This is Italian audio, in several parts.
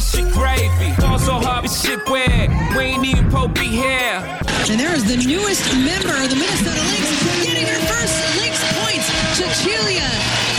This shit gravy. Ball so hard, this shit weird, we ain't even Pope be here. And there is the newest member of the Minnesota Lynx getting her first Lynx points, Cecilia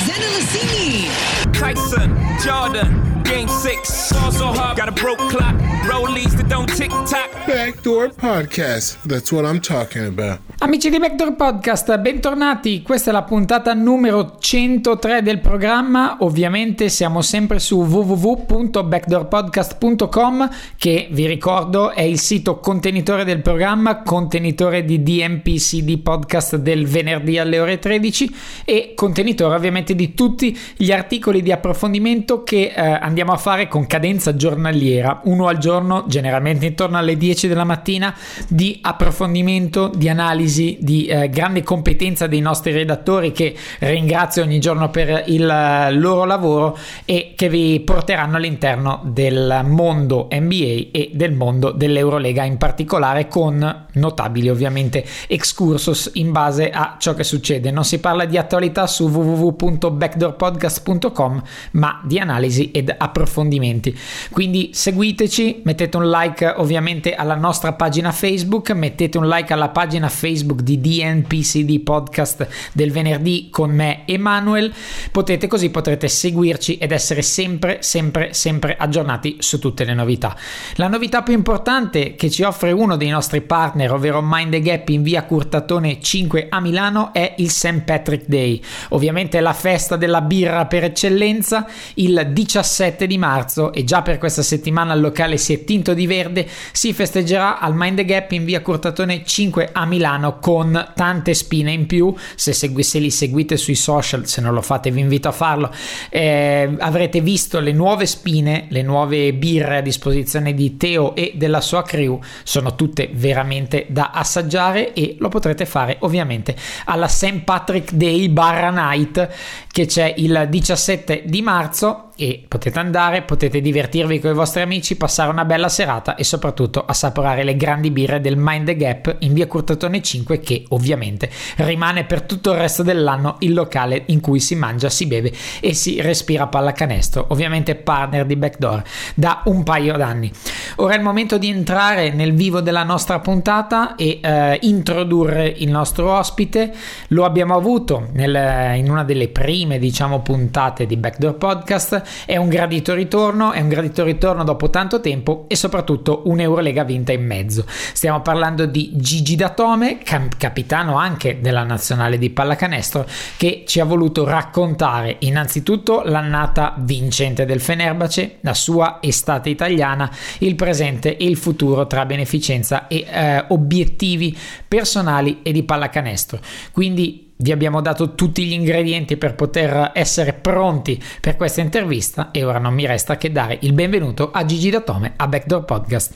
Zendelicini. Tyson, Jordan, game six. Ball so hard, got a broke clock, rollies that don't tick tock. Backdoor Podcast. That's what I'm talking about. Amici di Backdoor Podcast, bentornati. Questa è la puntata numero 103 del programma. Ovviamente siamo sempre su www.backdoorpodcast.com che vi ricordo è il sito contenitore del programma, contenitore di DMPCD podcast del venerdì alle ore 13 e contenitore ovviamente di tutti gli articoli di approfondimento che eh, andiamo a fare con cadenza giornaliera, uno al giorno, generalmente intorno alle 10 della mattina, di approfondimento, di analisi di eh, grande competenza dei nostri redattori che ringrazio ogni giorno per il uh, loro lavoro e che vi porteranno all'interno del mondo NBA e del mondo dell'Eurolega in particolare con notabili ovviamente excursus in base a ciò che succede. Non si parla di attualità su www.backdoorpodcast.com ma di analisi ed approfondimenti. Quindi seguiteci, mettete un like ovviamente alla nostra pagina Facebook, mettete un like alla pagina Facebook Facebook di DNPCD Podcast del venerdì con me Emanuel. Potete così potrete seguirci ed essere sempre sempre sempre aggiornati su tutte le novità. La novità più importante che ci offre uno dei nostri partner, ovvero Mind the Gap in via Curtatone 5 a Milano è il St. Patrick Day. Ovviamente la festa della birra per eccellenza il 17 di marzo e già per questa settimana il locale si è tinto di verde, si festeggerà al Mind the Gap in via Curtatone 5 a Milano con tante spine in più. Se, segui, se, li seguite sui social, se non lo fate, vi invito a farlo. Eh, avrete visto le nuove spine, le nuove birre a disposizione di Teo e della sua crew. Sono tutte veramente da assaggiare e lo potrete fare ovviamente alla St. Patrick Day barra night che c'è il 17 di marzo e potete andare, potete divertirvi con i vostri amici, passare una bella serata e soprattutto assaporare le grandi birre del Mind the Gap in via Curtatone 5 che ovviamente rimane per tutto il resto dell'anno il locale in cui si mangia, si beve e si respira pallacanestro, ovviamente partner di Backdoor da un paio d'anni. Ora è il momento di entrare nel vivo della nostra puntata e eh, introdurre il nostro ospite. Lo abbiamo avuto nel, in una delle prime, diciamo, puntate di Backdoor Podcast è un gradito ritorno, è un gradito ritorno dopo tanto tempo e soprattutto un'Eurolega vinta in mezzo. Stiamo parlando di Gigi Datome, cap- capitano anche della nazionale di pallacanestro, che ci ha voluto raccontare innanzitutto l'annata vincente del Fenerbahce, la sua estate italiana, il presente e il futuro tra beneficenza e eh, obiettivi personali e di pallacanestro. Quindi vi abbiamo dato tutti gli ingredienti per poter essere pronti per questa intervista e ora non mi resta che dare il benvenuto a Gigi Datome a Backdoor Podcast.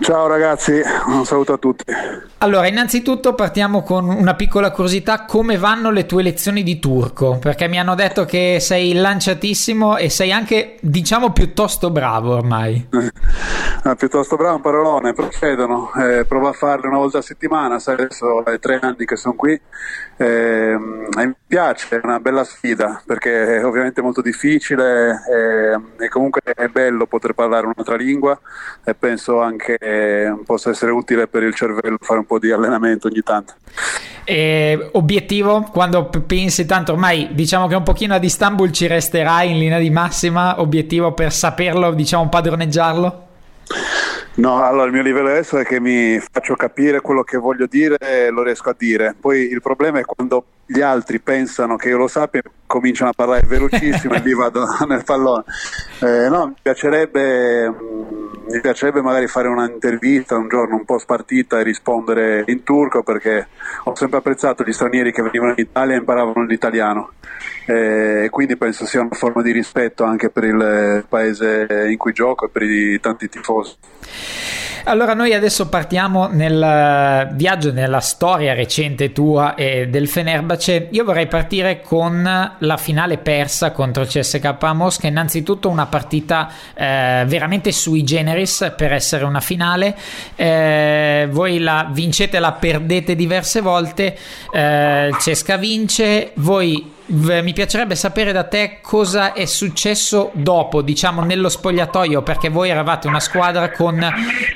Ciao ragazzi, un saluto a tutti. Allora, innanzitutto partiamo con una piccola curiosità, come vanno le tue lezioni di turco? Perché mi hanno detto che sei lanciatissimo e sei anche, diciamo, piuttosto bravo ormai. ah, piuttosto bravo, un parolone, procedono, eh, provo a farle una volta a settimana, sai, adesso è tre anni che sono qui eh, mi piace, è una bella sfida perché è ovviamente molto difficile e, e comunque è bello poter parlare un'altra lingua e penso anche possa essere utile per il cervello fare un po' di allenamento ogni tanto. E, obiettivo, quando pensi tanto ormai diciamo che un pochino ad Istanbul ci resterai in linea di massima, obiettivo per saperlo, diciamo padroneggiarlo? No, allora il mio livello adesso è che mi faccio capire quello che voglio dire e lo riesco a dire. Poi il problema è quando gli altri pensano che io lo sappia cominciano a parlare velocissimo e lì vado nel pallone. Eh, no, mi piacerebbe, mm, mi piacerebbe magari fare un'intervista un giorno un po' spartita e rispondere in turco perché ho sempre apprezzato gli stranieri che venivano in Italia e imparavano l'italiano eh, e quindi penso sia una forma di rispetto anche per il paese in cui gioco e per i tanti tifosi. Allora noi adesso partiamo nel viaggio nella storia recente tua e del Fenerbahce. Io vorrei partire con la finale persa contro il CSK Mosca. Innanzitutto una partita eh, veramente sui generis per essere una finale. Eh, voi la vincete, la perdete diverse volte. Eh, il vince, voi mi piacerebbe sapere da te cosa è successo dopo, diciamo nello spogliatoio, perché voi eravate una squadra con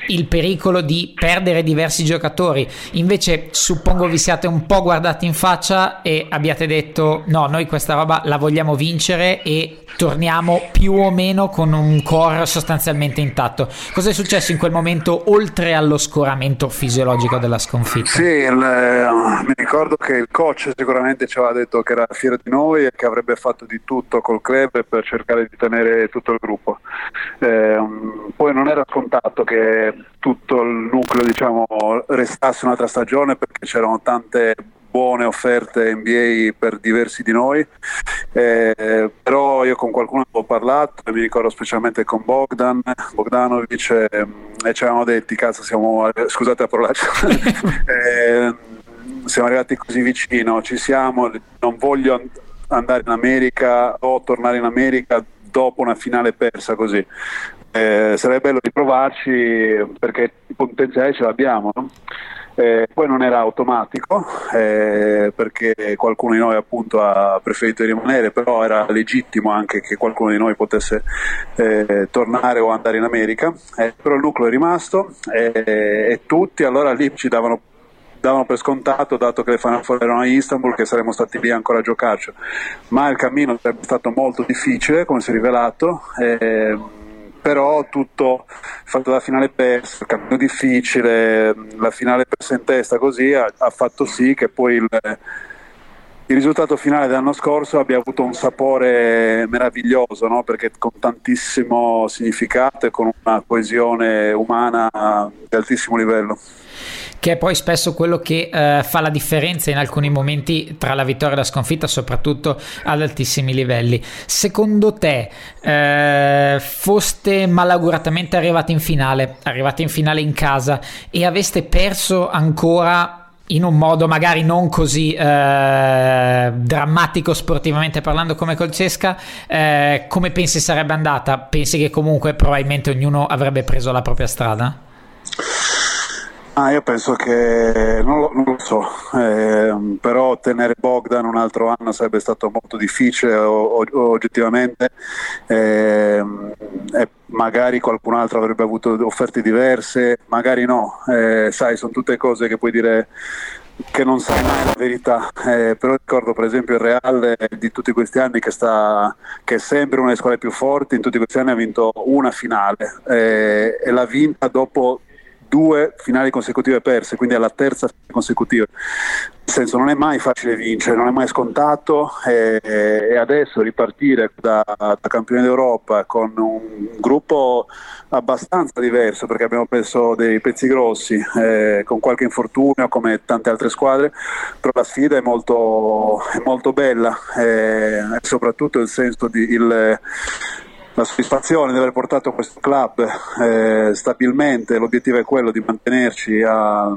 il pericolo di perdere diversi giocatori. Invece suppongo vi siate un po' guardati in faccia e abbiate detto no, noi questa roba la vogliamo vincere e torniamo più o meno con un core sostanzialmente intatto. Cosa è successo in quel momento oltre allo scoramento fisiologico della sconfitta? Sì, il, eh, mi ricordo che il coach sicuramente ci aveva detto che era fiero di noi e che avrebbe fatto di tutto col club per cercare di tenere tutto il gruppo. Eh, poi non era scontato che tutto il nucleo diciamo, restasse un'altra stagione perché c'erano tante buone offerte NBA per diversi di noi, eh, però io con qualcuno ho parlato e mi ricordo specialmente con Bogdan, Bogdanovic eh, e ci avevamo detti, cazzo siamo, scusate la parolaccia, eh, siamo arrivati così vicino, ci siamo, non voglio andare in America o tornare in America dopo una finale persa così. Eh, sarebbe bello riprovarci perché il potenziale ce l'abbiamo. No? Eh, poi non era automatico eh, perché qualcuno di noi appunto ha preferito rimanere, però era legittimo anche che qualcuno di noi potesse eh, tornare o andare in America, eh, però il nucleo è rimasto eh, e tutti allora lì ci davano davano per scontato, dato che le Final Four erano a Istanbul, che saremmo stati lì ancora a giocarci. Ma il cammino sarebbe stato molto difficile, come si è rivelato. Eh, però tutto fatto da finale persa, il cammino difficile, la finale persa in testa così ha, ha fatto sì che poi il, il, risultato finale dell'anno scorso abbia avuto un sapore meraviglioso, no? perché con tantissimo significato e con una coesione umana di altissimo livello che è poi spesso quello che uh, fa la differenza in alcuni momenti tra la vittoria e la sconfitta, soprattutto ad altissimi livelli. Secondo te, uh, foste malauguratamente arrivati in finale, arrivati in finale in casa e aveste perso ancora in un modo magari non così eh, drammatico sportivamente parlando come col Cesca, eh, come pensi sarebbe andata? Pensi che comunque probabilmente ognuno avrebbe preso la propria strada? Ah, io penso che non lo, non lo so, eh, però tenere Bogdan un altro anno sarebbe stato molto difficile o, o, oggettivamente eh, e magari qualcun altro avrebbe avuto offerte diverse, magari no, eh, sai, sono tutte cose che puoi dire che non sai mai la verità, eh, però ricordo per esempio il Real di tutti questi anni che, sta, che, è sempre una delle squadre più forti, in tutti questi anni ha vinto una finale eh, e l'ha vinta dopo due finali consecutive perse, quindi alla terza consecutiva. Nel senso non è mai facile vincere, non è mai scontato e, e adesso ripartire da, da, campione d'Europa con un gruppo abbastanza diverso perché abbiamo perso dei pezzi grossi eh, con qualche infortunio come tante altre squadre, però la sfida è molto, è molto bella eh, e soprattutto il senso di... Il, la soddisfazione di aver portato questo club eh, stabilmente, l'obiettivo è quello di mantenerci a,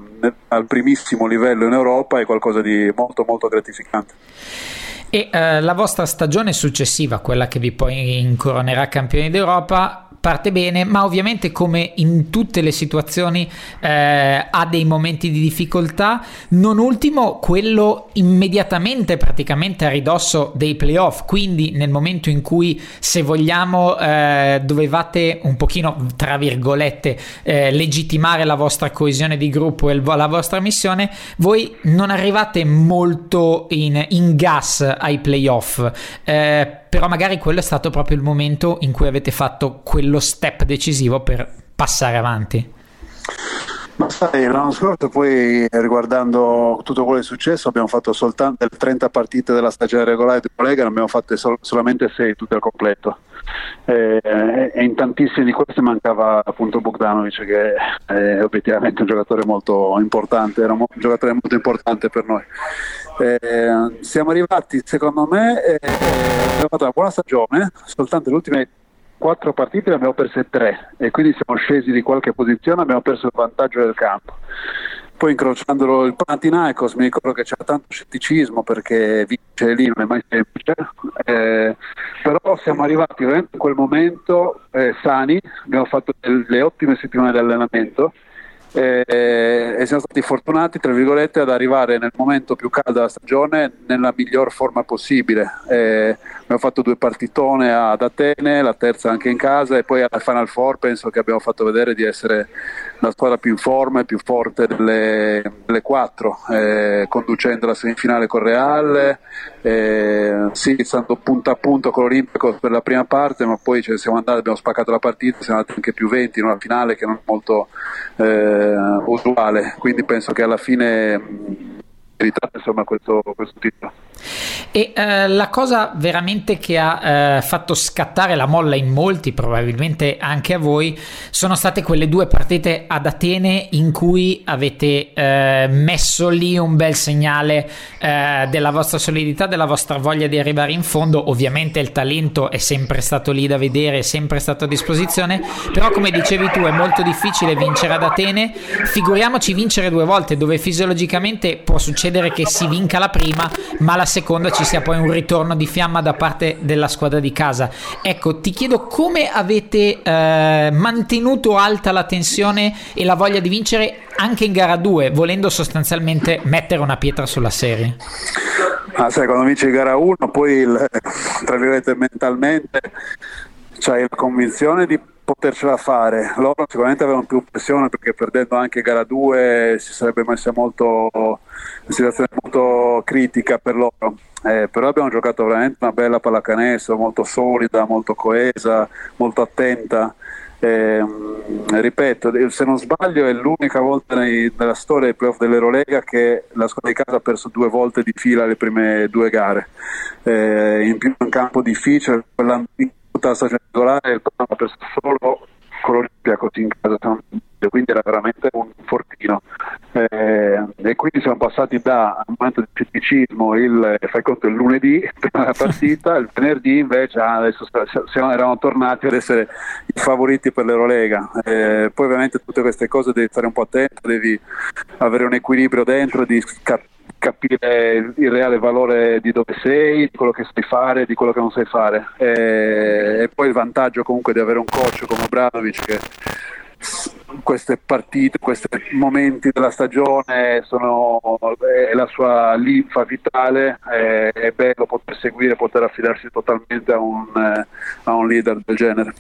al primissimo livello in Europa, è qualcosa di molto molto gratificante. E eh, la vostra stagione successiva, quella che vi poi incoronerà campioni d'Europa, parte bene, ma ovviamente come in tutte le situazioni eh, ha dei momenti di difficoltà, non ultimo quello immediatamente praticamente a ridosso dei playoff, quindi nel momento in cui se vogliamo eh, dovevate un pochino tra virgolette eh, legittimare la vostra coesione di gruppo e la vostra missione, voi non arrivate molto in, in gas ai playoff. Eh, però magari quello è stato proprio il momento in cui avete fatto quello step decisivo per passare avanti. Ma sai, l'anno scorso poi riguardando tutto quello che è successo abbiamo fatto soltanto le 30 partite della stagione regolare di Lega, ne abbiamo fatte sol- solamente 6 tutte al completo. Eh, e in tantissime di queste mancava appunto Bogdanovic che è obiettivamente un giocatore molto importante, era un giocatore molto importante per noi. Eh, siamo arrivati secondo me, eh, abbiamo fatto una buona stagione, soltanto le ultime quattro partite ne abbiamo perse tre e quindi siamo scesi di qualche posizione, abbiamo perso il vantaggio del campo. Poi incrociandolo il Panathinaikos mi ricordo che c'era tanto scetticismo perché vincere lì non è mai semplice, eh, però siamo arrivati veramente in quel momento eh, sani, abbiamo fatto delle ottime settimane di allenamento. E, e siamo stati fortunati tra virgolette ad arrivare nel momento più caldo della stagione nella miglior forma possibile. E abbiamo fatto due partitone ad Atene la terza anche in casa e poi alla Final Four penso che abbiamo fatto vedere di essere la squadra più in forma e più forte delle, delle quattro eh, conducendo la semifinale con Real eh, sì, stando punto a punto con l'Olimpico per la prima parte ma poi ce ne siamo andati abbiamo spaccato la partita siamo andati anche più 20 in una finale che non è molto eh, usuale, quindi penso che alla fine meritate insomma questo, questo titolo. E eh, la cosa veramente che ha eh, fatto scattare la molla in molti, probabilmente anche a voi, sono state quelle due partite ad Atene in cui avete eh, messo lì un bel segnale eh, della vostra solidità, della vostra voglia di arrivare in fondo. Ovviamente il talento è sempre stato lì da vedere, è sempre stato a disposizione, però come dicevi tu è molto difficile vincere ad Atene, figuriamoci vincere due volte dove fisiologicamente può succedere che si vinca la prima, ma la seconda ci sia poi un ritorno di fiamma da parte della squadra di casa. Ecco, ti chiedo come avete eh, mantenuto alta la tensione e la voglia di vincere anche in gara 2, volendo sostanzialmente mettere una pietra sulla serie. Ah, sai, quando vinci gara 1, poi il, tra virgolette mentalmente c'hai la convinzione di potercela fare. Loro sicuramente avevano più pressione perché perdendo anche gara 2 si sarebbe messa molto una situazione molto critica per loro. Eh, però abbiamo giocato veramente una bella pallacanestro, molto solida, molto coesa, molto attenta. Eh, ripeto, se non sbaglio è l'unica volta nei, nella storia dei playoff dell'Eurolega che la squadra di casa ha perso due volte di fila le prime due gare. Eh, in più un campo difficile, quell'anno tutta la stagione regolare il Parma ha perso solo con l'Olimpia in casa quindi era veramente un fortino. Eh, e quindi siamo passati da un momento di scetticismo il, fai conto il lunedì prima della partita il venerdì invece ah, adesso siamo, eravamo tornati ad essere i favoriti per l'Eurolega. Eh, poi ovviamente tutte queste cose devi stare un po' attento devi avere un equilibrio dentro di capire capire il reale valore di dove sei, di quello che sai fare, di quello che non sai fare. E, e poi il vantaggio comunque di avere un coach come Obradovic che queste partite, questi momenti della stagione sono è la sua linfa vitale, è, è bello poter seguire, poter affidarsi totalmente a un, a un leader del genere.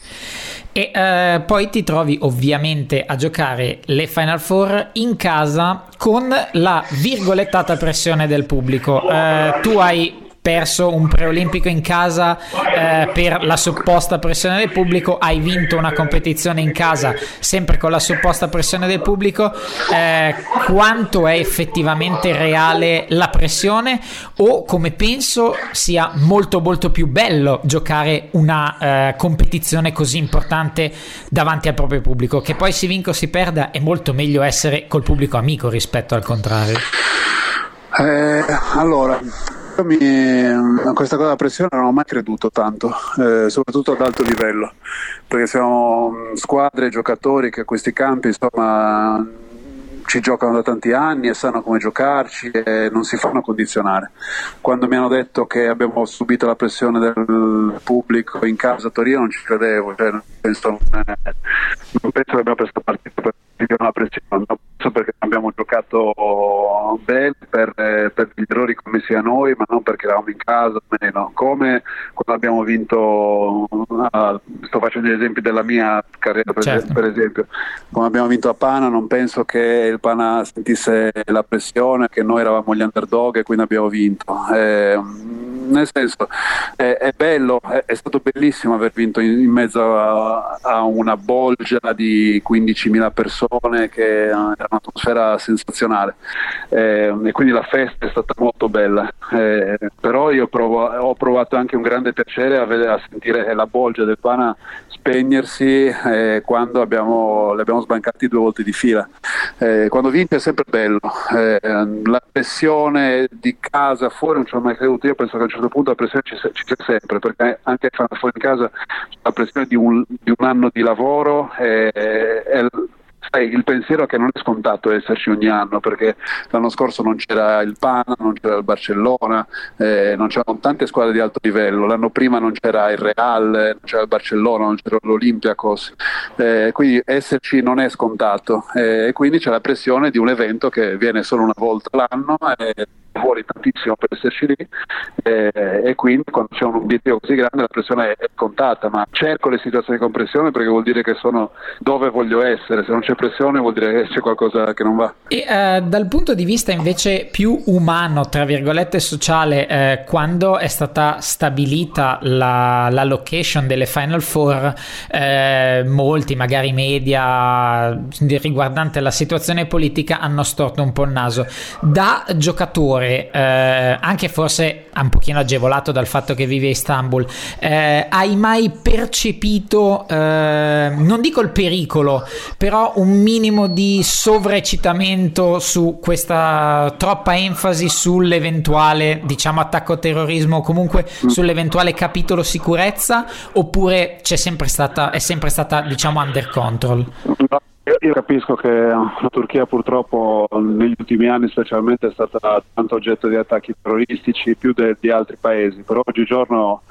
E eh, poi ti trovi ovviamente a giocare le Final Four in casa con la virgolettata pressione del pubblico. Eh, tu hai perso un preolimpico in casa eh, per la supposta pressione del pubblico, hai vinto una competizione in casa sempre con la supposta pressione del pubblico, eh, quanto è effettivamente reale la pressione? O come penso sia molto molto più bello giocare una eh, competizione così importante davanti al proprio pubblico, che poi si vinca o si perda è molto meglio essere col pubblico amico rispetto al contrario. Eh, allora, mi, a questa cosa della pressione non ho mai creduto tanto, eh, soprattutto ad alto livello, perché siamo mm, squadre, giocatori che a questi campi insomma ci giocano da tanti anni e sanno come giocarci e non si fanno condizionare. Quando mi hanno detto che abbiamo subito la pressione del pubblico in casa a Torino non ci credevo, cioè, non, penso, non penso che abbiamo preso partita per una pressione, no? perché abbiamo giocato bene per, per, gli errori commessi a noi, ma non perché eravamo in casa, meno. come quando abbiamo vinto, uh, sto facendo gli esempi della mia carriera per, certo. per, esempio, quando abbiamo vinto a Pana non penso che il Pana sentisse la pressione, che noi eravamo gli underdog e quindi abbiamo vinto. Eh, nel senso è, è bello, è, è, stato bellissimo aver vinto in, in mezzo a, a, una bolgia di 15.000 persone che era un'atmosfera sensazionale. Eh, e quindi la festa è stata molto bella, eh, però io provo, ho provato anche un grande piacere a, vedere, a sentire la bolgia del Pana spegnersi eh, quando abbiamo, li abbiamo sbancati due volte di fila. Eh, quando vince è sempre bello, eh, la pressione di casa fuori non ci ho mai creduto, io penso che a un certo punto la pressione ci, sia sempre, perché anche fuori di casa la pressione di un, di un anno di lavoro è, è sai, il pensiero che non è scontato esserci ogni anno perché l'anno scorso non c'era il Pana, non c'era il Barcellona, eh, non c'erano tante squadre di alto livello, l'anno prima non c'era il Real, non c'era il Barcellona, non c'era l'Olympiacos, eh, quindi esserci non è scontato eh, e quindi c'è la pressione di un evento che viene solo una volta l'anno e vuole tantissimo per esserci lì eh, e quindi quando c'è un obiettivo così grande la pressione è, contata, ma cerco le situazioni di compressione perché vuol dire che sono dove voglio essere, se non c'è pressione vuol dire che c'è qualcosa che non va. E eh, dal punto di vista invece più umano, tra virgolette sociale, eh, quando è stata stabilita la, la location delle Final Four, eh, molti magari media riguardante la situazione politica hanno storto un po' il naso. Da giocatore giocatore, eh, anche forse un pochino agevolato dal fatto che vive a Istanbul, eh, hai mai percepito, eh, non dico il pericolo, però un minimo di sovraeccitamento su questa troppa enfasi sull'eventuale, diciamo, attacco terrorismo o comunque sull'eventuale capitolo sicurezza, oppure c'è sempre stata, è sempre stata, diciamo, under control? Io capisco che la Turchia purtroppo negli ultimi anni specialmente è stata tanto oggetto di attacchi terroristici più de- di altri paesi, però oggigiorno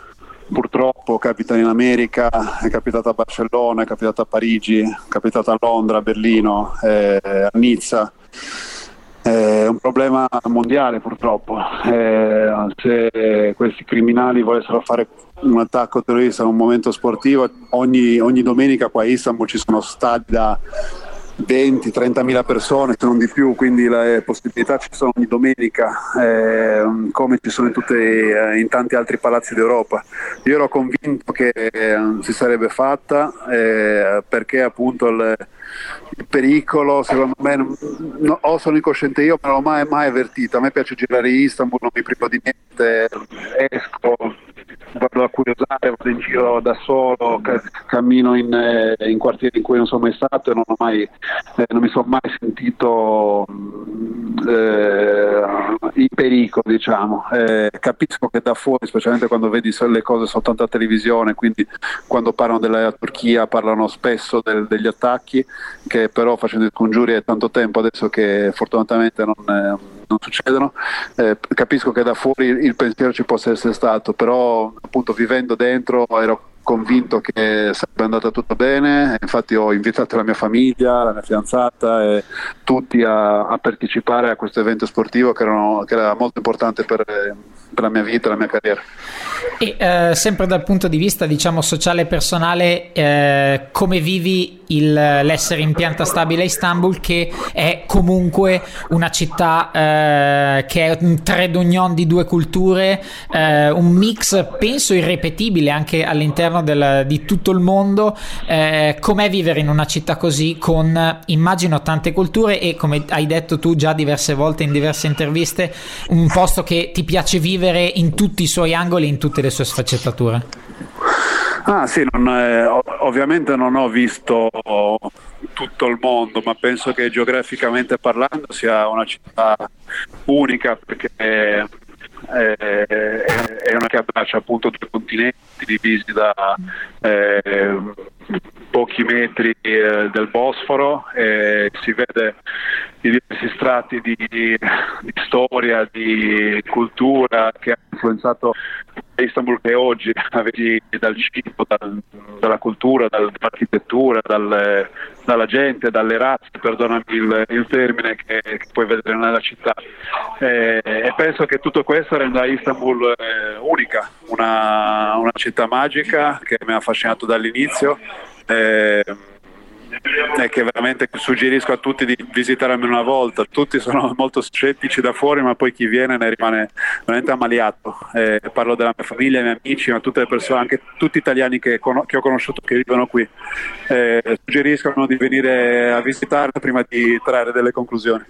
purtroppo capita in America, è capitato a Barcellona, è capitato a Parigi, è capitato a Londra, a Berlino, eh, a Nizza. È un problema mondiale purtroppo. Eh, se questi criminali volessero fare un attacco terrorista in un momento sportivo, ogni, ogni domenica qua a Istanbul ci sono stadi da 20-30 mila persone, se non di più, quindi le possibilità ci sono ogni domenica, eh, come ci sono in, tutte, eh, in, tanti altri palazzi d'Europa. Io ero convinto che eh, si sarebbe fatta eh, perché appunto il, il, pericolo, secondo me, no, o sono incosciente io, ma non l'ho mai, mai avvertito. A me piace girare Istanbul, non mi privo di niente, esco, vado a curiosare, vado in giro da solo, cammino in, eh, in, quartieri in cui non sono mai stato e non, mai, eh, non mi sono mai sentito eh, in pericolo, diciamo. Eh, capisco che da fuori, specialmente quando vedi le cose soltanto a televisione, quindi quando parlano della Turchia parlano spesso del, degli attacchi, che però facendo i congiuri è tanto tempo adesso che fortunatamente non eh, non succedono. Eh, capisco che da fuori il pensiero ci possa essere stato, però appunto vivendo dentro ero convinto che sarebbe andata tutto bene, infatti ho invitato la mia famiglia, la mia fidanzata e tutti a, a partecipare a questo evento sportivo che, erano, che era molto importante per, per, la mia vita, la mia carriera. E eh, sempre dal punto di vista diciamo sociale e personale, eh, come vivi il, l'essere in pianta stabile a Istanbul che è comunque una città eh, che è un trade union di due culture, eh, un mix penso irrepetibile anche all'interno all'interno del, di tutto il mondo. Eh, com'è vivere in una città così con, immagino, tante culture e come hai detto tu già diverse volte in diverse interviste, un posto che ti piace vivere in tutti i suoi angoli, in tutte le sue sfaccettature? Ah sì, non, eh, ovviamente non ho visto tutto il mondo, ma penso che geograficamente parlando sia una città unica perché eh, è una che abbraccia appunto due continenti divisi da eh, pochi metri eh, del Bosforo e si vede i diversi strati di, di, storia, di cultura che ha influenzato Istanbul che oggi vedi dal cibo, dal, dalla cultura, dall'architettura, dal, dalla gente, dalle razze, perdonami il, il termine che, che, puoi vedere nella città. Eh, e penso che tutto questo renda Istanbul eh, unica, una, una, città magica che mi ha affascinato dall'inizio. Eh, e che veramente suggerisco a tutti di visitare almeno una volta. Tutti sono molto scettici da fuori, ma poi chi viene ne rimane veramente ammaliato. Eh, parlo della mia famiglia, dei miei amici, ma tutte le persone, anche tutti gli italiani che, con- che ho conosciuto che vivono qui. Eh, suggeriscono di venire a visitare prima di trarre delle conclusioni.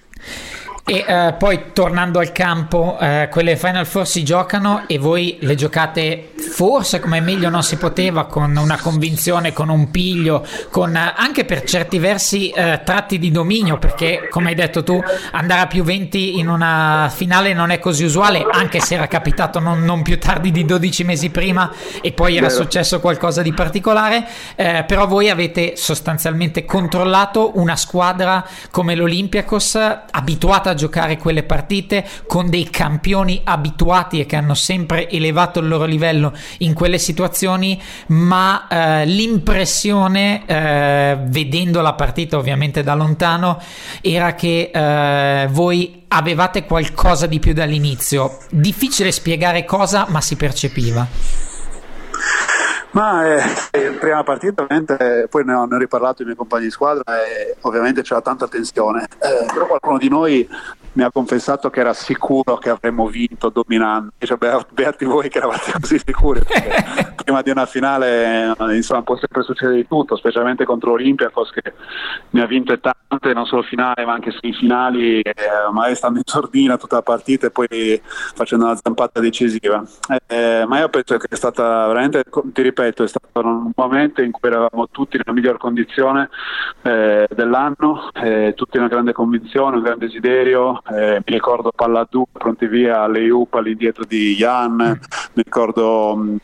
E eh, poi tornando al campo, eh, quelle Final Four si giocano e voi le giocate forse come meglio non si poteva, con una convinzione, con un piglio, con eh, anche per certi versi eh, tratti di dominio, perché come hai detto tu, andare a più 20 in una finale non è così usuale, anche se era capitato non, non più tardi di 12 mesi prima e poi era successo qualcosa di particolare, eh, però voi avete sostanzialmente controllato una squadra come l'Olympiakos abituata a giocare quelle partite con dei campioni abituati e che hanno sempre elevato il loro livello in quelle situazioni, ma eh, l'impressione, eh, vedendo la partita ovviamente da lontano, era che eh, voi avevate qualcosa di più dall'inizio. Difficile spiegare cosa, ma si percepiva. Ma eh, in prima partita, ovviamente, poi ne ho, ne ho riparlato i miei compagni di squadra e ovviamente c'era tanta tensione, eh, però qualcuno di noi mi ha confessato che era sicuro che avremmo vinto dominando. Cioè, beati voi che eravate così sicuri, prima di una finale insomma, può sempre succedere di tutto, specialmente contro Olympiacos che ne ha vinte tante, non solo finale ma anche semifinali, eh, magari stando in sordina tutta la partita e poi facendo una zampata decisiva. Eh, ma io penso che è stata veramente, ti ripeto, è stato un momento in cui eravamo tutti nella miglior condizione eh, dell'anno, eh, tutti una grande convinzione, un grande desiderio, eh, mi ricordo palla a due, pronti via alle UP all'indietro di Jan, mi ricordo um,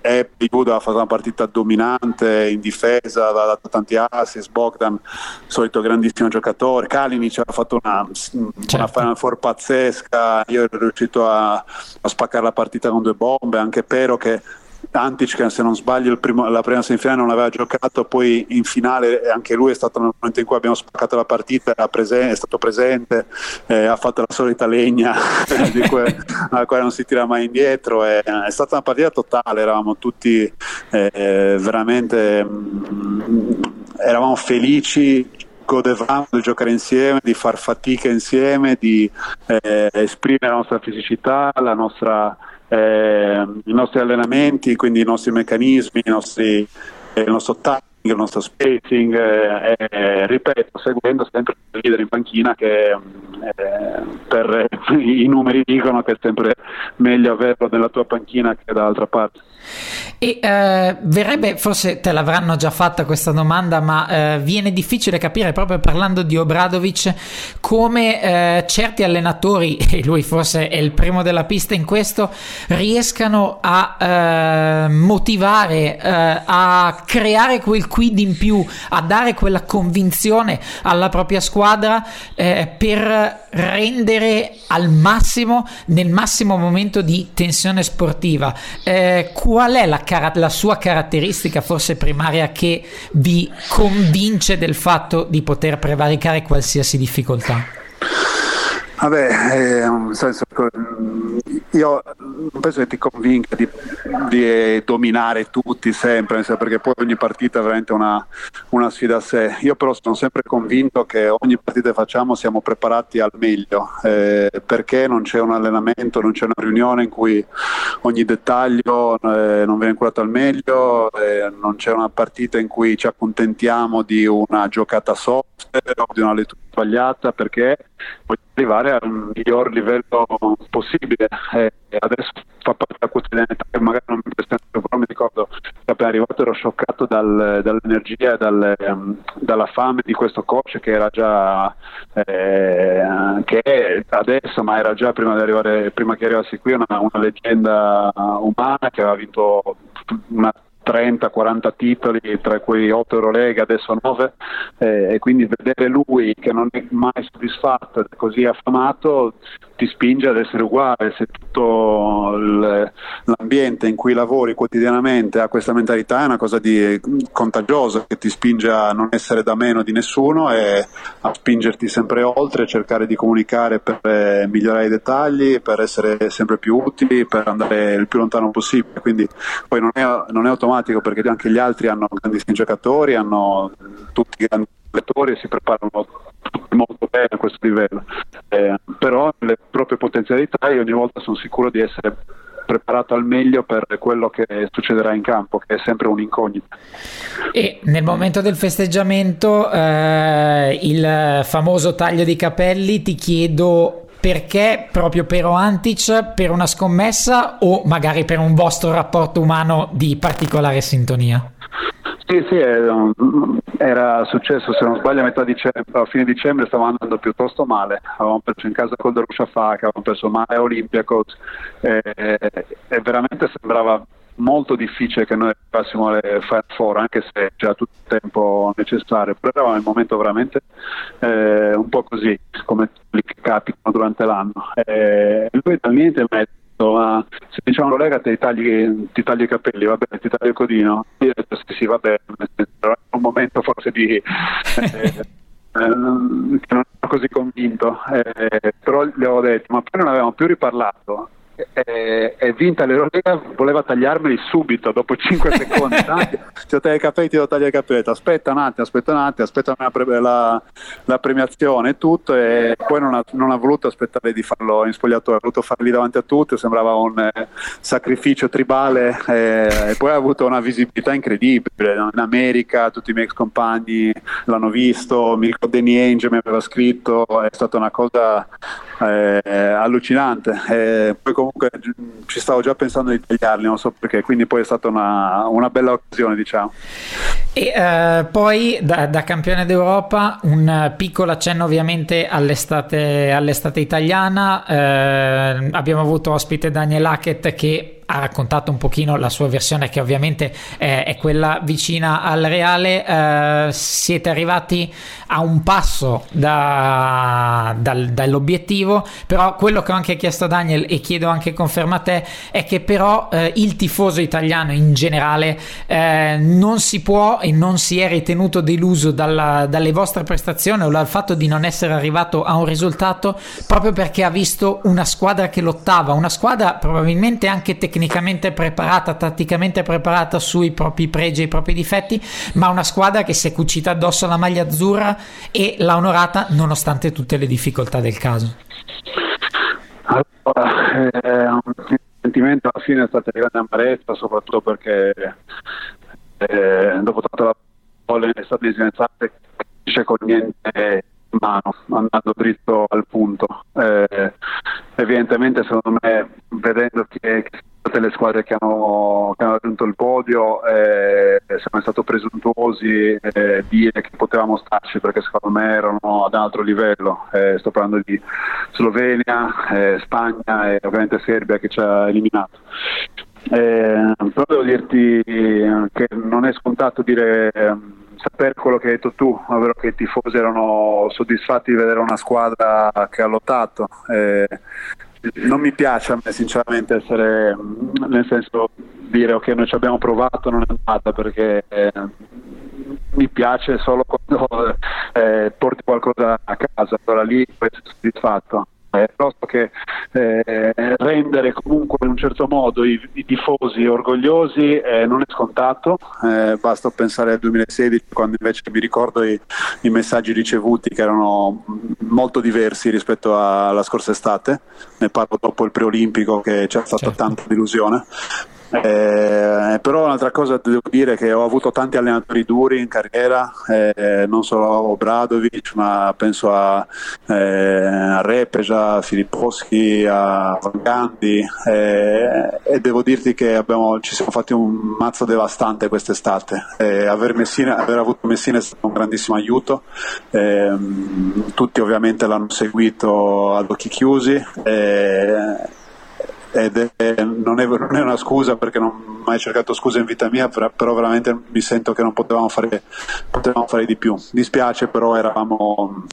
Eppi, Buda ha fatto una partita dominante in difesa, ha dato tanti assist, Bogdan, solito grandissimo giocatore, Kalinic ha fatto una, certo. una Final Four pazzesca, io ero riuscito a, a spaccare la partita con due bombe, anche Pero che Antic se non sbaglio primo, la prima semifinale non aveva giocato poi in finale anche lui è stato nel momento in cui abbiamo spaccato la partita presen- è stato presente eh, ha fatto la solita legna cui, alla quale non si tira mai indietro è, è stata una partita totale eravamo tutti eh, veramente mh, mm, eravamo felici godevamo di giocare insieme, di far fatica insieme, di eh, esprimere la nostra fisicità, la nostra eh, i nostri allenamenti, quindi i nostri meccanismi, i nostri, eh, il nostro tattico il nostro spacing, eh, eh, ripeto, seguendo sempre il leader in panchina che eh, per i numeri dicono che è sempre meglio averlo nella tua panchina che dall'altra parte. E eh, verrebbe, forse te l'avranno già fatta questa domanda, ma eh, viene difficile capire proprio parlando di Obradovic come eh, certi allenatori, e lui forse è il primo della pista in questo, riescano a eh, motivare, eh, a creare quel quid in più, a dare quella convinzione alla propria squadra eh, per rendere al massimo, nel massimo momento di tensione sportiva. Qual è la la, la sua caratteristica forse primaria che vi convince del fatto di poter prevaricare qualsiasi difficoltà? Vabbè, eh, nel senso, mm, io non penso che ti convinca di, di dominare tutti sempre, perché poi ogni partita è veramente una, una, sfida a sé. Io però sono sempre convinto che ogni partita che facciamo siamo preparati al meglio, eh, perché non c'è un allenamento, non c'è una riunione in cui ogni dettaglio eh, non viene curato al meglio, eh, non c'è una partita in cui ci accontentiamo di una giocata software o di una lettura sbagliata, perché voglio arrivare al miglior livello possibile. E adesso fa parte della quotidianità che magari non mi presento, però mi ricordo che appena arrivato ero scioccato dal, dall'energia e dal, dalla fame di questo coach che era già eh, che adesso, ma era già prima, prima che arrivassi qui una, una leggenda umana che aveva vinto una 30-40 titoli, tra cui 8 Eurolega, adesso 9, eh, e quindi vedere lui che non è mai soddisfatto, così affamato, ti spinge ad essere uguale, se tutto l'ambiente in cui lavori quotidianamente ha questa mentalità è una cosa di, contagiosa che ti spinge a non essere da meno di nessuno e a spingerti sempre oltre, cercare di comunicare per eh, migliorare i dettagli, per essere sempre più utili, per andare il più lontano possibile. Quindi poi non è, non è automatico perché anche gli altri hanno grandissimi giocatori, hanno tutti grandi giocatori e si preparano molto bene a questo livello. Eh, però le proprie potenzialità io ogni volta sono sicuro di essere preparato al meglio per quello che succederà in campo, che è sempre un'incognita. E nel momento del festeggiamento, eh, il famoso taglio di capelli, ti chiedo perché proprio Pero Antic per una scommessa o magari per un vostro rapporto umano di particolare sintonia? Sì, sì, era successo, se non sbaglio, a metà dicembre, a fine dicembre stavamo andando piuttosto male. Avevamo perso in casa col Darushafaka, avevamo perso male a Olympiacos e, e veramente sembrava molto difficile che noi arrivassimo alle Final Four, anche se c'era tutto il tempo necessario, però eravamo in un momento veramente eh, un po' così, come quelli che capitano durante l'anno. E lui dal niente mi ha detto ma se diciamo Lega ti tagli, ti tagli i capelli, va bene, ti taglio il codino, io ho detto sì sì va bene, è un momento forse di... Eh, eh, non ero così convinto, eh, però gli avevo detto, ma poi non avevamo più riparlato e, e vinta l'Eurolega voleva tagliarmeli subito dopo 5 secondi ti ho tagliato i capelli ti ho tagliato i capelli aspetta un attimo aspetta un attimo aspetta la, la, premiazione e tutto e poi non ha, non ha, voluto aspettare di farlo in spogliatoio ha voluto farli davanti a tutti sembrava un eh, sacrificio tribale eh, e poi ha avuto una visibilità incredibile. In America tutti i miei ex compagni l'hanno visto mi ricordo Danny Ainge mi aveva scritto è stata una cosa eh, allucinante. E poi comunque ci stavo già pensando di tagliarli, non so perché, quindi poi è stata una, una bella occasione, diciamo. E eh, poi da, da, campione d'Europa un piccolo accenno ovviamente all'estate, all'estate italiana, eh, abbiamo avuto ospite Daniel Hackett che ha raccontato un pochino la sua versione che ovviamente eh, è quella vicina al reale. Eh, siete arrivati a un passo da, dal, dall'obiettivo però quello che ho anche chiesto a Daniel e chiedo anche conferma a te è che però eh, il tifoso italiano in generale eh, non si può e non si è ritenuto deluso dalla, dalle vostre prestazioni o dal fatto di non essere arrivato a un risultato proprio perché ha visto una squadra che lottava una squadra probabilmente anche tecnicamente tecnicamente preparata, tatticamente preparata sui propri pregi e i propri difetti, ma una squadra che si è cucita addosso la maglia azzurra e l'ha onorata nonostante tutte le difficoltà del caso. Allora, eh, il sentimento alla fine è stata di grande amarezza, soprattutto perché eh, dopo tutta la bolla è stata disinensata non c'è con niente in mano, andando dritto al punto. Eh, evidentemente, secondo me, vedendo che, che tutte le squadre che hanno, che hanno raggiunto il podio eh, siamo stati presuntuosi eh, dire che potevamo starci perché secondo me erano ad altro livello. Eh, sto parlando di Slovenia, eh, Spagna e ovviamente Serbia che ci ha eliminato. Eh, però devo dirti che non è scontato dire ehm, sapere quello che hai detto tu, ovvero che i tifosi erano soddisfatti di vedere una squadra che ha lottato. Eh, non mi piace a me sinceramente essere, nel senso dire ok noi ci abbiamo provato, non è andata perché eh, mi piace solo quando eh, porti qualcosa a casa, allora lì puoi essere soddisfatto è proprio che eh, rendere comunque in un certo modo i, i tifosi orgogliosi eh, non è scontato, eh, basta pensare al 2016 quando invece mi ricordo i, i, messaggi ricevuti che erano molto diversi rispetto alla scorsa estate, ne parlo dopo il preolimpico che c'è stata certo. tanta delusione, eh, però un'altra cosa devo dire è che ho avuto tanti allenatori duri in carriera, eh, non solo Obradovic, ma penso a, eh, a Repeja, a Filipposchi, a Gandhi eh, e devo dirti che abbiamo, ci siamo fatti un mazzo devastante quest'estate. Eh, aver, Messina, aver, avuto Messina è stato un grandissimo aiuto, ehm, tutti ovviamente l'hanno seguito ad occhi chiusi ed è, non, è, non, è, una scusa perché non ho mai cercato scusa in vita mia, però, veramente mi sento che non potevamo fare, potevamo fare, di più. Dispiace, però eravamo,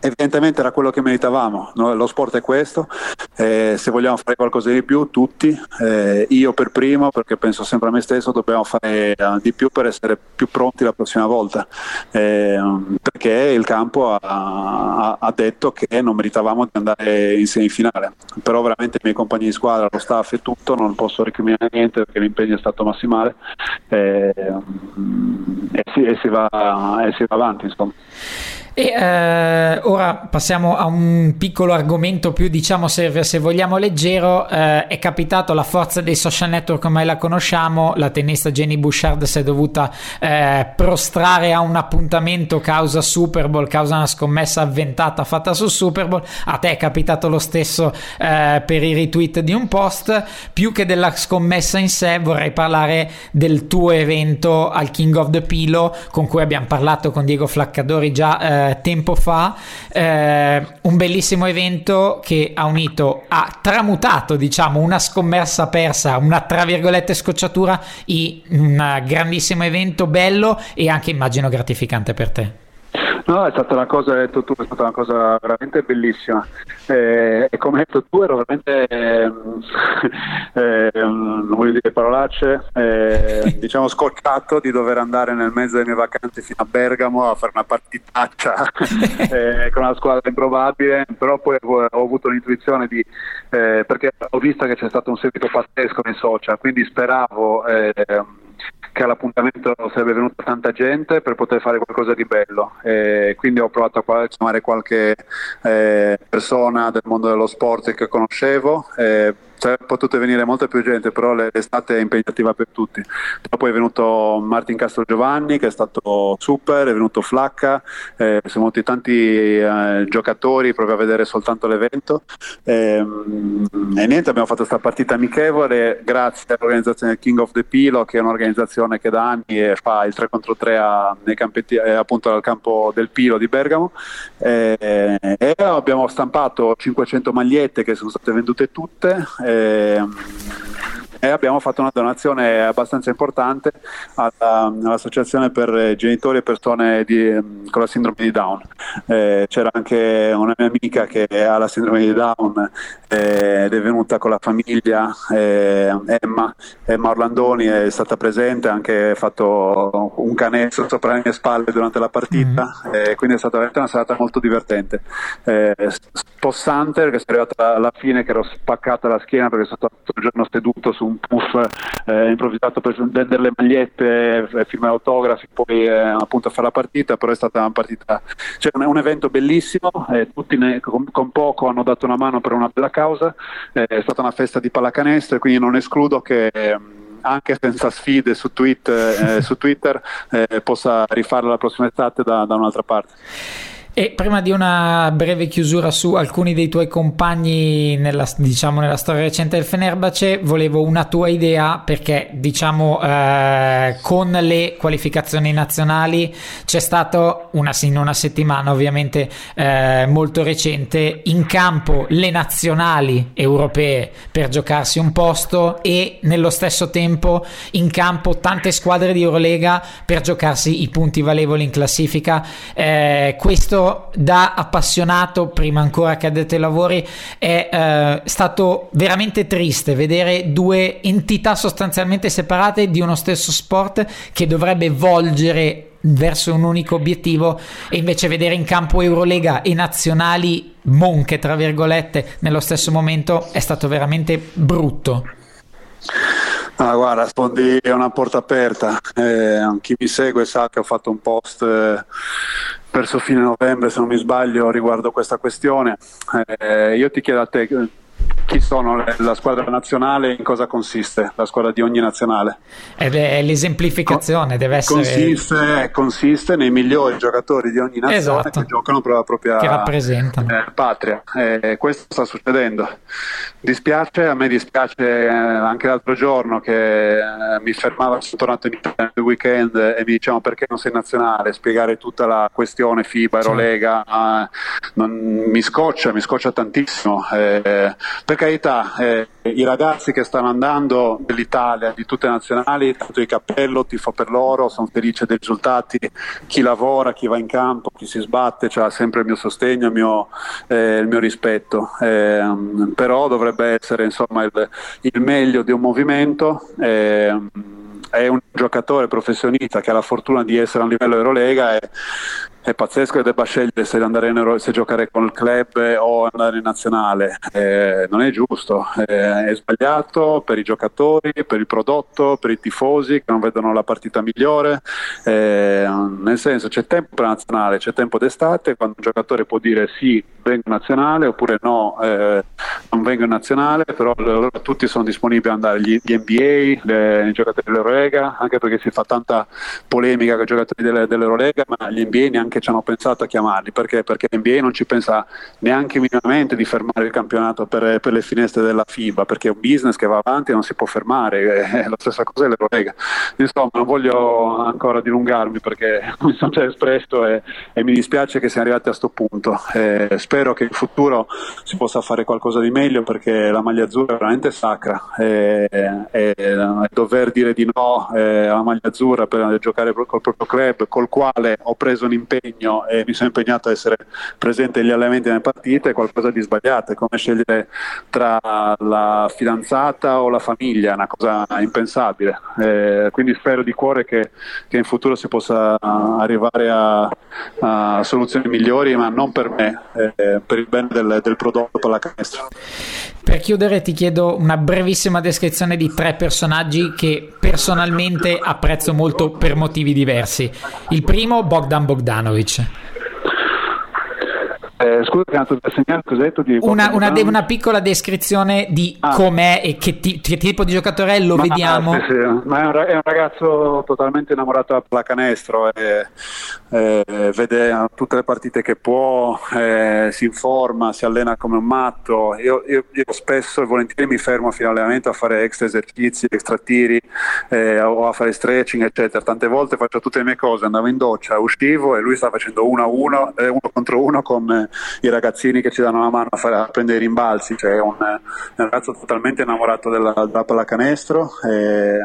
evidentemente era quello che meritavamo. No? Lo sport è questo, eh, se vogliamo fare qualcosa di più, tutti, eh, io per primo, perché penso sempre a me stesso, dobbiamo fare uh, di più per essere più pronti la prossima volta, eh, perché il campo ha, ha, ha, detto che non meritavamo di andare in semifinale, però veramente i miei compagni di squadra, lo staff e tutto, non posso recriminare niente perché l'impegno è stato massimale eh, e si, e, si va, e si va avanti. Insomma. E eh, ora passiamo a un piccolo argomento più, diciamo, se, se vogliamo leggero. Eh, è capitato la forza dei social network come la conosciamo. La tennista Jenny Bouchard si è dovuta eh, prostrare a un appuntamento causa Super Bowl, causa una scommessa avventata fatta su Super Bowl. A te è capitato lo stesso eh, per i retweet di un post. Più che della scommessa in sé, vorrei parlare del tuo evento al King of the Pilo, con cui abbiamo parlato con Diego Flaccadori già tempo fa, eh, un bellissimo evento che ha unito, ha tramutato diciamo una scommessa persa, una tra virgolette scocciatura in un grandissimo evento bello e anche immagino gratificante per te. No, è stata una cosa, detto tu, è stata una cosa veramente bellissima. Eh, e come hai detto tu, ero veramente, eh, eh, non voglio dire parolacce, eh, diciamo scocciato di dover andare nel mezzo delle mie vacanze fino a Bergamo a fare una partitaccia eh, con una squadra improbabile, però poi ho avuto l'intuizione di, eh, perché ho visto che c'è stato un seguito pazzesco nei social, quindi speravo che all'appuntamento sarebbe venuta tanta gente per poter fare qualcosa di bello. E quindi ho provato a chiamare qualche eh, persona del mondo dello sport che conoscevo. Eh, sarebbe potuto venire molta più gente, però l'estate è impegnativa per tutti. Poi è venuto Martin Castro Giovanni che è stato super, è venuto Flacca, eh, sono venuti tanti eh, giocatori proprio a vedere soltanto l'evento. E, ehm, e niente, abbiamo fatto questa partita amichevole grazie all'organizzazione King of the Pilo, che è un'organizzazione che da anni fa il 3 contro 3 a, campetti, eh, appunto al campo del Pilo di Bergamo. E, e abbiamo stampato 500 magliette che sono state vendute tutte e, e abbiamo fatto una donazione abbastanza importante alla, all'associazione per genitori e persone di, con la sindrome di Down. Eh, c'era anche una mia amica che ha la sindrome di Down eh, ed è venuta con la famiglia, eh, Emma, Emma Orlandoni è stata presente, ha anche fatto un canestro sopra le mie spalle durante la partita, mm-hmm. quindi è stata veramente una serata molto divertente. Eh, Hunter che è arrivata alla fine che ero spaccata la schiena perché sono stato tutto il giorno seduto su un puff eh, improvvisato per vendere le magliette, eh, firmare autografi, poi eh, appunto a fare la partita, però è stata una partita, cioè un, un evento bellissimo, eh, tutti ne, con, con, poco hanno dato una mano per una bella causa, eh, è stata una festa di pallacanestro quindi non escludo che ehm, anche senza sfide su, tweet, eh, su Twitter possa rifarla la prossima estate da, da un'altra parte. E prima di una breve chiusura su alcuni dei tuoi compagni nella, diciamo, nella storia recente del Fenerbahce, volevo una tua idea perché diciamo eh, con le qualificazioni nazionali c'è stato una, in una settimana ovviamente eh, molto recente in campo le nazionali europee per giocarsi un posto e nello stesso tempo in campo tante squadre di Eurolega per giocarsi i punti valevoli in classifica. Eh, questo da appassionato, prima ancora che addetto ai lavori, è eh, stato veramente triste vedere due entità sostanzialmente separate di uno stesso sport che dovrebbe volgere verso un unico obiettivo e invece vedere in campo Eurolega e nazionali monche, tra virgolette, nello stesso momento è stato veramente brutto. Ah, guarda, Spondi è una porta aperta. Eh, chi mi segue sa che ho fatto un post eh, verso fine novembre, se non mi sbaglio, riguardo questa questione. Eh, io ti chiedo a te chi sono la squadra nazionale e in cosa consiste la squadra di ogni nazionale. Ed è l'esemplificazione, Con, deve essere... Consiste, consiste, nei migliori giocatori di ogni nazione esatto. che giocano per la propria eh, patria. Eh, questo sta succedendo. Dispiace, a me dispiace eh, anche l'altro giorno che eh, mi fermava, sono tornato in Italia il weekend e mi dicevano perché non sei nazionale, spiegare tutta la questione FIBA, Eurolega, sì. non, mi scoccia, mi scoccia tantissimo. Perché carità, eh, i ragazzi che stanno andando dell'Italia, di tutte le nazionali, tanto di cappello, tifo per loro, sono felice dei risultati, chi lavora, chi va in campo, chi si sbatte, ha sempre il mio sostegno, il mio, eh, il mio rispetto, eh, però dovrebbe essere insomma, il, il, meglio di un movimento. Eh, è un giocatore professionista che ha la fortuna di essere a un livello Eurolega e è pazzesco che debba scegliere se, in se giocare con il club o andare in nazionale. Eh, non è giusto, eh, è sbagliato per i giocatori, per il prodotto, per i tifosi che non vedono la partita migliore. Eh, nel senso c'è tempo per la nazionale, c'è tempo d'estate quando un giocatore può dire sì, vengo in nazionale oppure no, eh, non vengo in nazionale, però allora tutti sono disponibili ad andare, gli, gli NBA, le, i giocatori dell'Eurolega, anche perché si fa tanta polemica con i giocatori delle, dell'Eurolega, ma gli NBA neanche che ci hanno pensato a chiamarli, perché? Perché l'NBA non ci pensa neanche minimamente di fermare il campionato per, per, le finestre della FIBA, perché è un business che va avanti e non si può fermare, è la stessa cosa dell'Eurolega. Insomma, non voglio ancora dilungarmi perché mi sono già espresso e, e mi dispiace che siamo arrivati a questo punto. Eh, spero che in futuro si possa fare qualcosa di meglio perché la maglia azzurra è veramente sacra. E, e, e dover dire di no eh, alla maglia azzurra per giocare col proprio club, col quale ho preso un impegno e mi sono impegnato a essere presente negli allenamenti nelle partite, è qualcosa di sbagliato, è come scegliere tra la fidanzata o la famiglia, è una cosa impensabile. Eh, quindi spero di cuore che, che, in futuro si possa arrivare a, a soluzioni migliori, ma non per me, eh, per il bene del, del prodotto pallacanestro. Per chiudere ti chiedo una brevissima descrizione di tre personaggi che personalmente apprezzo molto per motivi diversi. Il primo Bogdan Bogdanovic. Eh, scusa, che altro da segnare cos'hai detto di una, una, de- una, piccola descrizione di ah. com'è e che, ti- che, tipo di giocatore è, lo ma, vediamo. Sì, sì. Ma è un, è un, ragazzo totalmente innamorato della pallacanestro e, e, vede tutte le partite che può, e, si informa, si allena come un matto. Io, io, io, spesso e volentieri mi fermo fino all'allenamento a fare extra esercizi, extra tiri eh, o a fare stretching, eccetera. Tante volte faccio tutte le mie cose, andavo in doccia, uscivo e lui stava facendo uno a uno, eh, uno contro uno con i ragazzini che ci danno la mano a, fare, a prendere i rimbalzi, cioè un, un ragazzo totalmente innamorato della, della pallacanestro. E,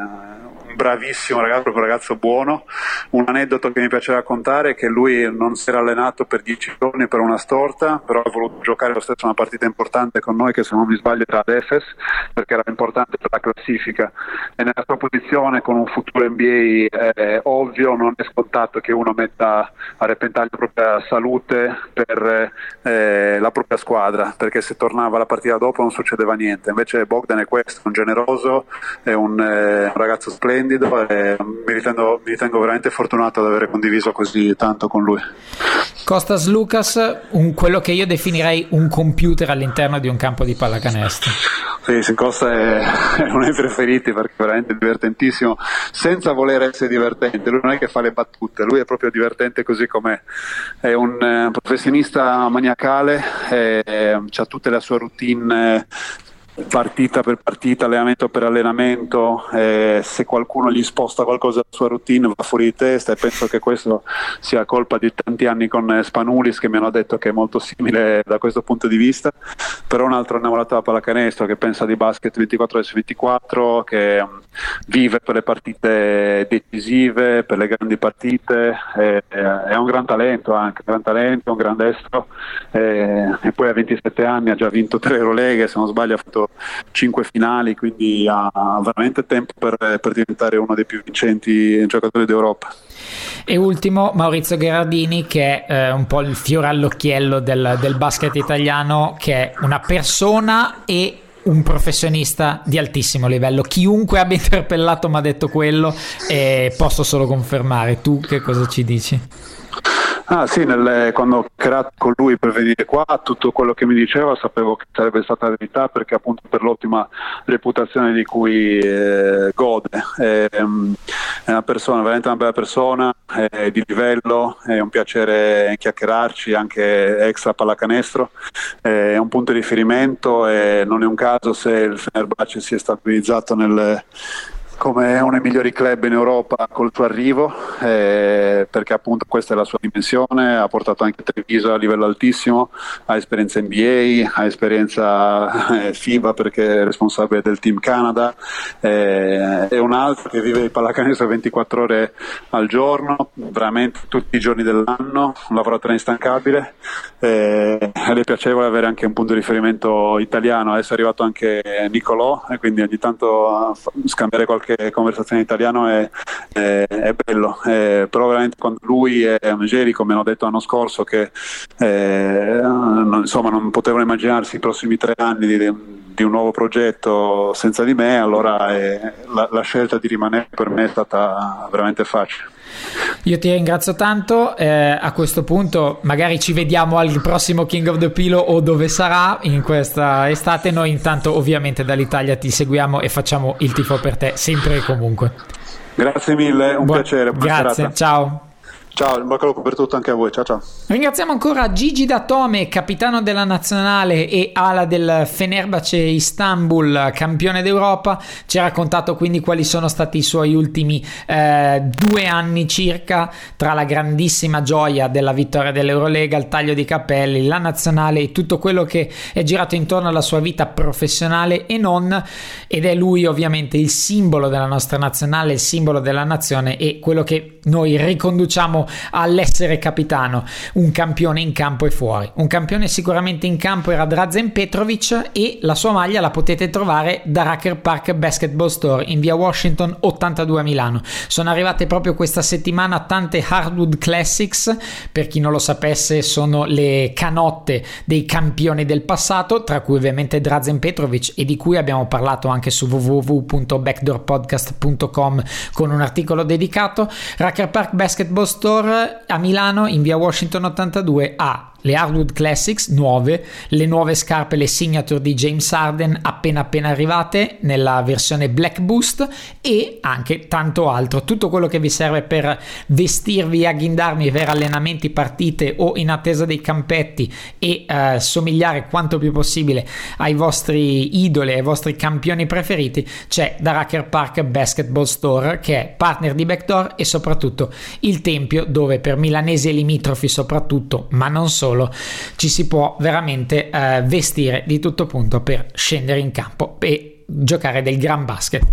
bravissimo ragazzo, proprio un ragazzo buono. Un aneddoto che mi piace raccontare è che lui non si era allenato per dieci giorni per una storta, però ha voluto giocare lo stesso una partita importante con noi che se non mi sbaglio era ad Efes, perché era importante per la classifica. E nella sua posizione con un futuro NBA eh, ovvio non è scontato che uno metta a repentaglio la propria salute per eh, la propria squadra, perché se tornava la partita dopo non succedeva niente. Invece Bogdan è questo, un generoso, è un, eh, un ragazzo splendido splendido e mi ritengo, mi ritengo, veramente fortunato ad avere condiviso così tanto con lui. Costas Lucas, un, quello che io definirei un computer all'interno di un campo di pallacanestro. Sì, Costa è, uno dei preferiti perché è veramente divertentissimo, senza voler essere divertente, lui non è che fa le battute, lui è proprio divertente così com'è, è un, un eh, professionista maniacale, ha tutte le sue routine partita per partita, allenamento per allenamento, eh, se qualcuno gli sposta qualcosa dalla sua routine va fuori di testa e penso che questo sia colpa di tanti anni con Spanulis che mi hanno detto che è molto simile da questo punto di vista, però un altro innamorato della pallacanestro che pensa di basket 24 su 24, che um, vive per le partite decisive, per le grandi partite, eh, è un gran talento anche, un gran talento, un gran destro eh, e poi a 27 anni ha già vinto tre Euroleghe, se non sbaglio ha fatto 5 finali, quindi ha veramente tempo per, per diventare uno dei più vincenti giocatori d'Europa. E ultimo Maurizio Gherardini che è eh, un po' il fiore all'occhiello del, del basket italiano, che è una persona e un professionista di altissimo livello. Chiunque abbia interpellato mi ha detto quello e posso solo confermare. Tu che cosa ci dici? Ah sì, nelle, quando ho creato con lui per venire qua, tutto quello che mi diceva sapevo che sarebbe stata verità perché appunto per l'ottima reputazione di cui eh, gode. È, ehm, è, una persona, veramente una bella persona, è di livello, è un piacere chiacchierarci anche extra pallacanestro, è un punto di riferimento e non è un caso se il Fenerbahce si è stabilizzato nel come uno dei migliori club in Europa col suo arrivo, eh, perché appunto questa è la sua dimensione, ha portato anche Treviso a livello altissimo, ha esperienza NBA, ha esperienza eh, FIBA perché è responsabile del team Canada, eh, è un altro che vive il pallacanestro 24 ore al giorno, veramente tutti i giorni dell'anno, un lavoratore instancabile, eh, è piacevole avere anche un punto di riferimento italiano, adesso è arrivato anche Nicolò e quindi ogni tanto scambiare qualche qualche conversazione in italiano è, è, è bello, eh, però veramente quando lui e Angeli, come hanno detto l'anno scorso, che eh, insomma, non potevano immaginarsi i prossimi tre anni di, di un nuovo progetto senza di me, allora eh, la, la scelta di rimanere per me è stata veramente facile. Io ti ringrazio tanto, eh, a questo punto magari ci vediamo al prossimo King of the Pillow o dove sarà in questa estate, noi intanto ovviamente dall'Italia ti seguiamo e facciamo il tifo per te sempre e comunque. Grazie mille, un Buon, piacere. Grazie, serata. ciao. Ciao, in bocca al lupo per tutto anche a voi. Ciao ciao. Ringraziamo ancora Gigi Datome, capitano della nazionale e ala del Fenerbahce Istanbul, campione d'Europa. Ci ha raccontato quindi quali sono stati i suoi ultimi eh, due anni circa tra la grandissima gioia della vittoria dell'Eurolega, il taglio di capelli, la nazionale e tutto quello che è girato intorno alla sua vita professionale e non. Ed è lui ovviamente il simbolo della nostra nazionale, il simbolo della nazione e quello che noi riconduciamo all'essere capitano, un campione in campo e fuori. Un campione sicuramente in campo era Drazen Petrovic e la sua maglia la potete trovare da Racker Park Basketball Store in via Washington 82 a Milano. Sono arrivate proprio questa settimana tante Hardwood Classics, per chi non lo sapesse sono le canotte dei campioni del passato, tra cui ovviamente Drazen Petrovic e di cui abbiamo parlato anche su www.backdoorpodcast.com con un articolo dedicato. Racker Park Basketball Store Store a Milano in via Washington 82 a le Hardwood Classics nuove, le nuove scarpe, le signature di James Harden appena appena arrivate nella versione Black Boost e anche tanto altro, tutto quello che vi serve per vestirvi, agghindarvi per allenamenti, partite o in attesa dei campetti e eh, somigliare quanto più possibile ai vostri idoli, ai vostri campioni preferiti, c'è da Racker Park Basketball Store che è partner di Backdoor e soprattutto il tempio dove per milanesi e limitrofi soprattutto, ma non solo solo, ci si può veramente eh, vestire di tutto punto per scendere in campo e giocare del gran basket.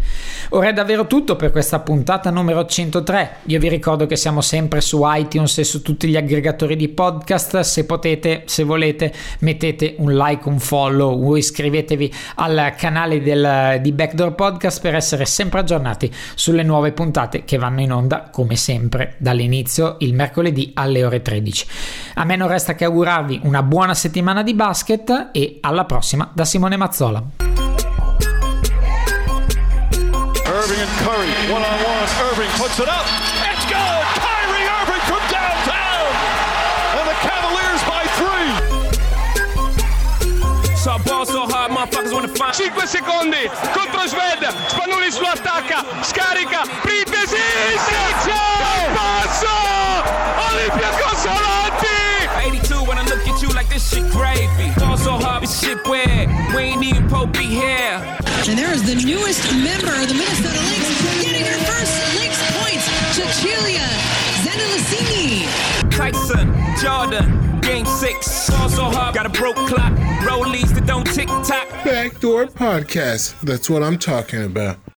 Ora è davvero tutto per questa puntata numero 103. Io vi ricordo che siamo sempre su iTunes e su tutti gli aggregatori di podcast. Se potete, se volete, mettete un like, un follow o iscrivetevi al canale del, di Backdoor Podcast per essere sempre aggiornati sulle nuove puntate che vanno in onda come sempre dall'inizio il mercoledì alle ore 13. A me non resta che augurarvi una buona settimana di basket e alla prossima da Simone Mazzola. Curry, one on one. Irving puts it up. It's good. Kyrie Irving from downtown. And the Cavaliers by three. So ball so hard, motherfuckers wanna find 5 secondi contro Sved, Spanulis lo attacca, scarica, Printesi, passo, Olympiacos avanti. 82 when I look at you like this shit gravy. Shit weird. We ain't even Pope be here. And there is the newest member of the Minnesota Lynx getting her first Lynx points, Cecilia Zendelicini. Tyson, Jordan, game six. Also hard, got a broke clock. Rollies that don't tick tock. Backdoor Podcast. That's what I'm talking about.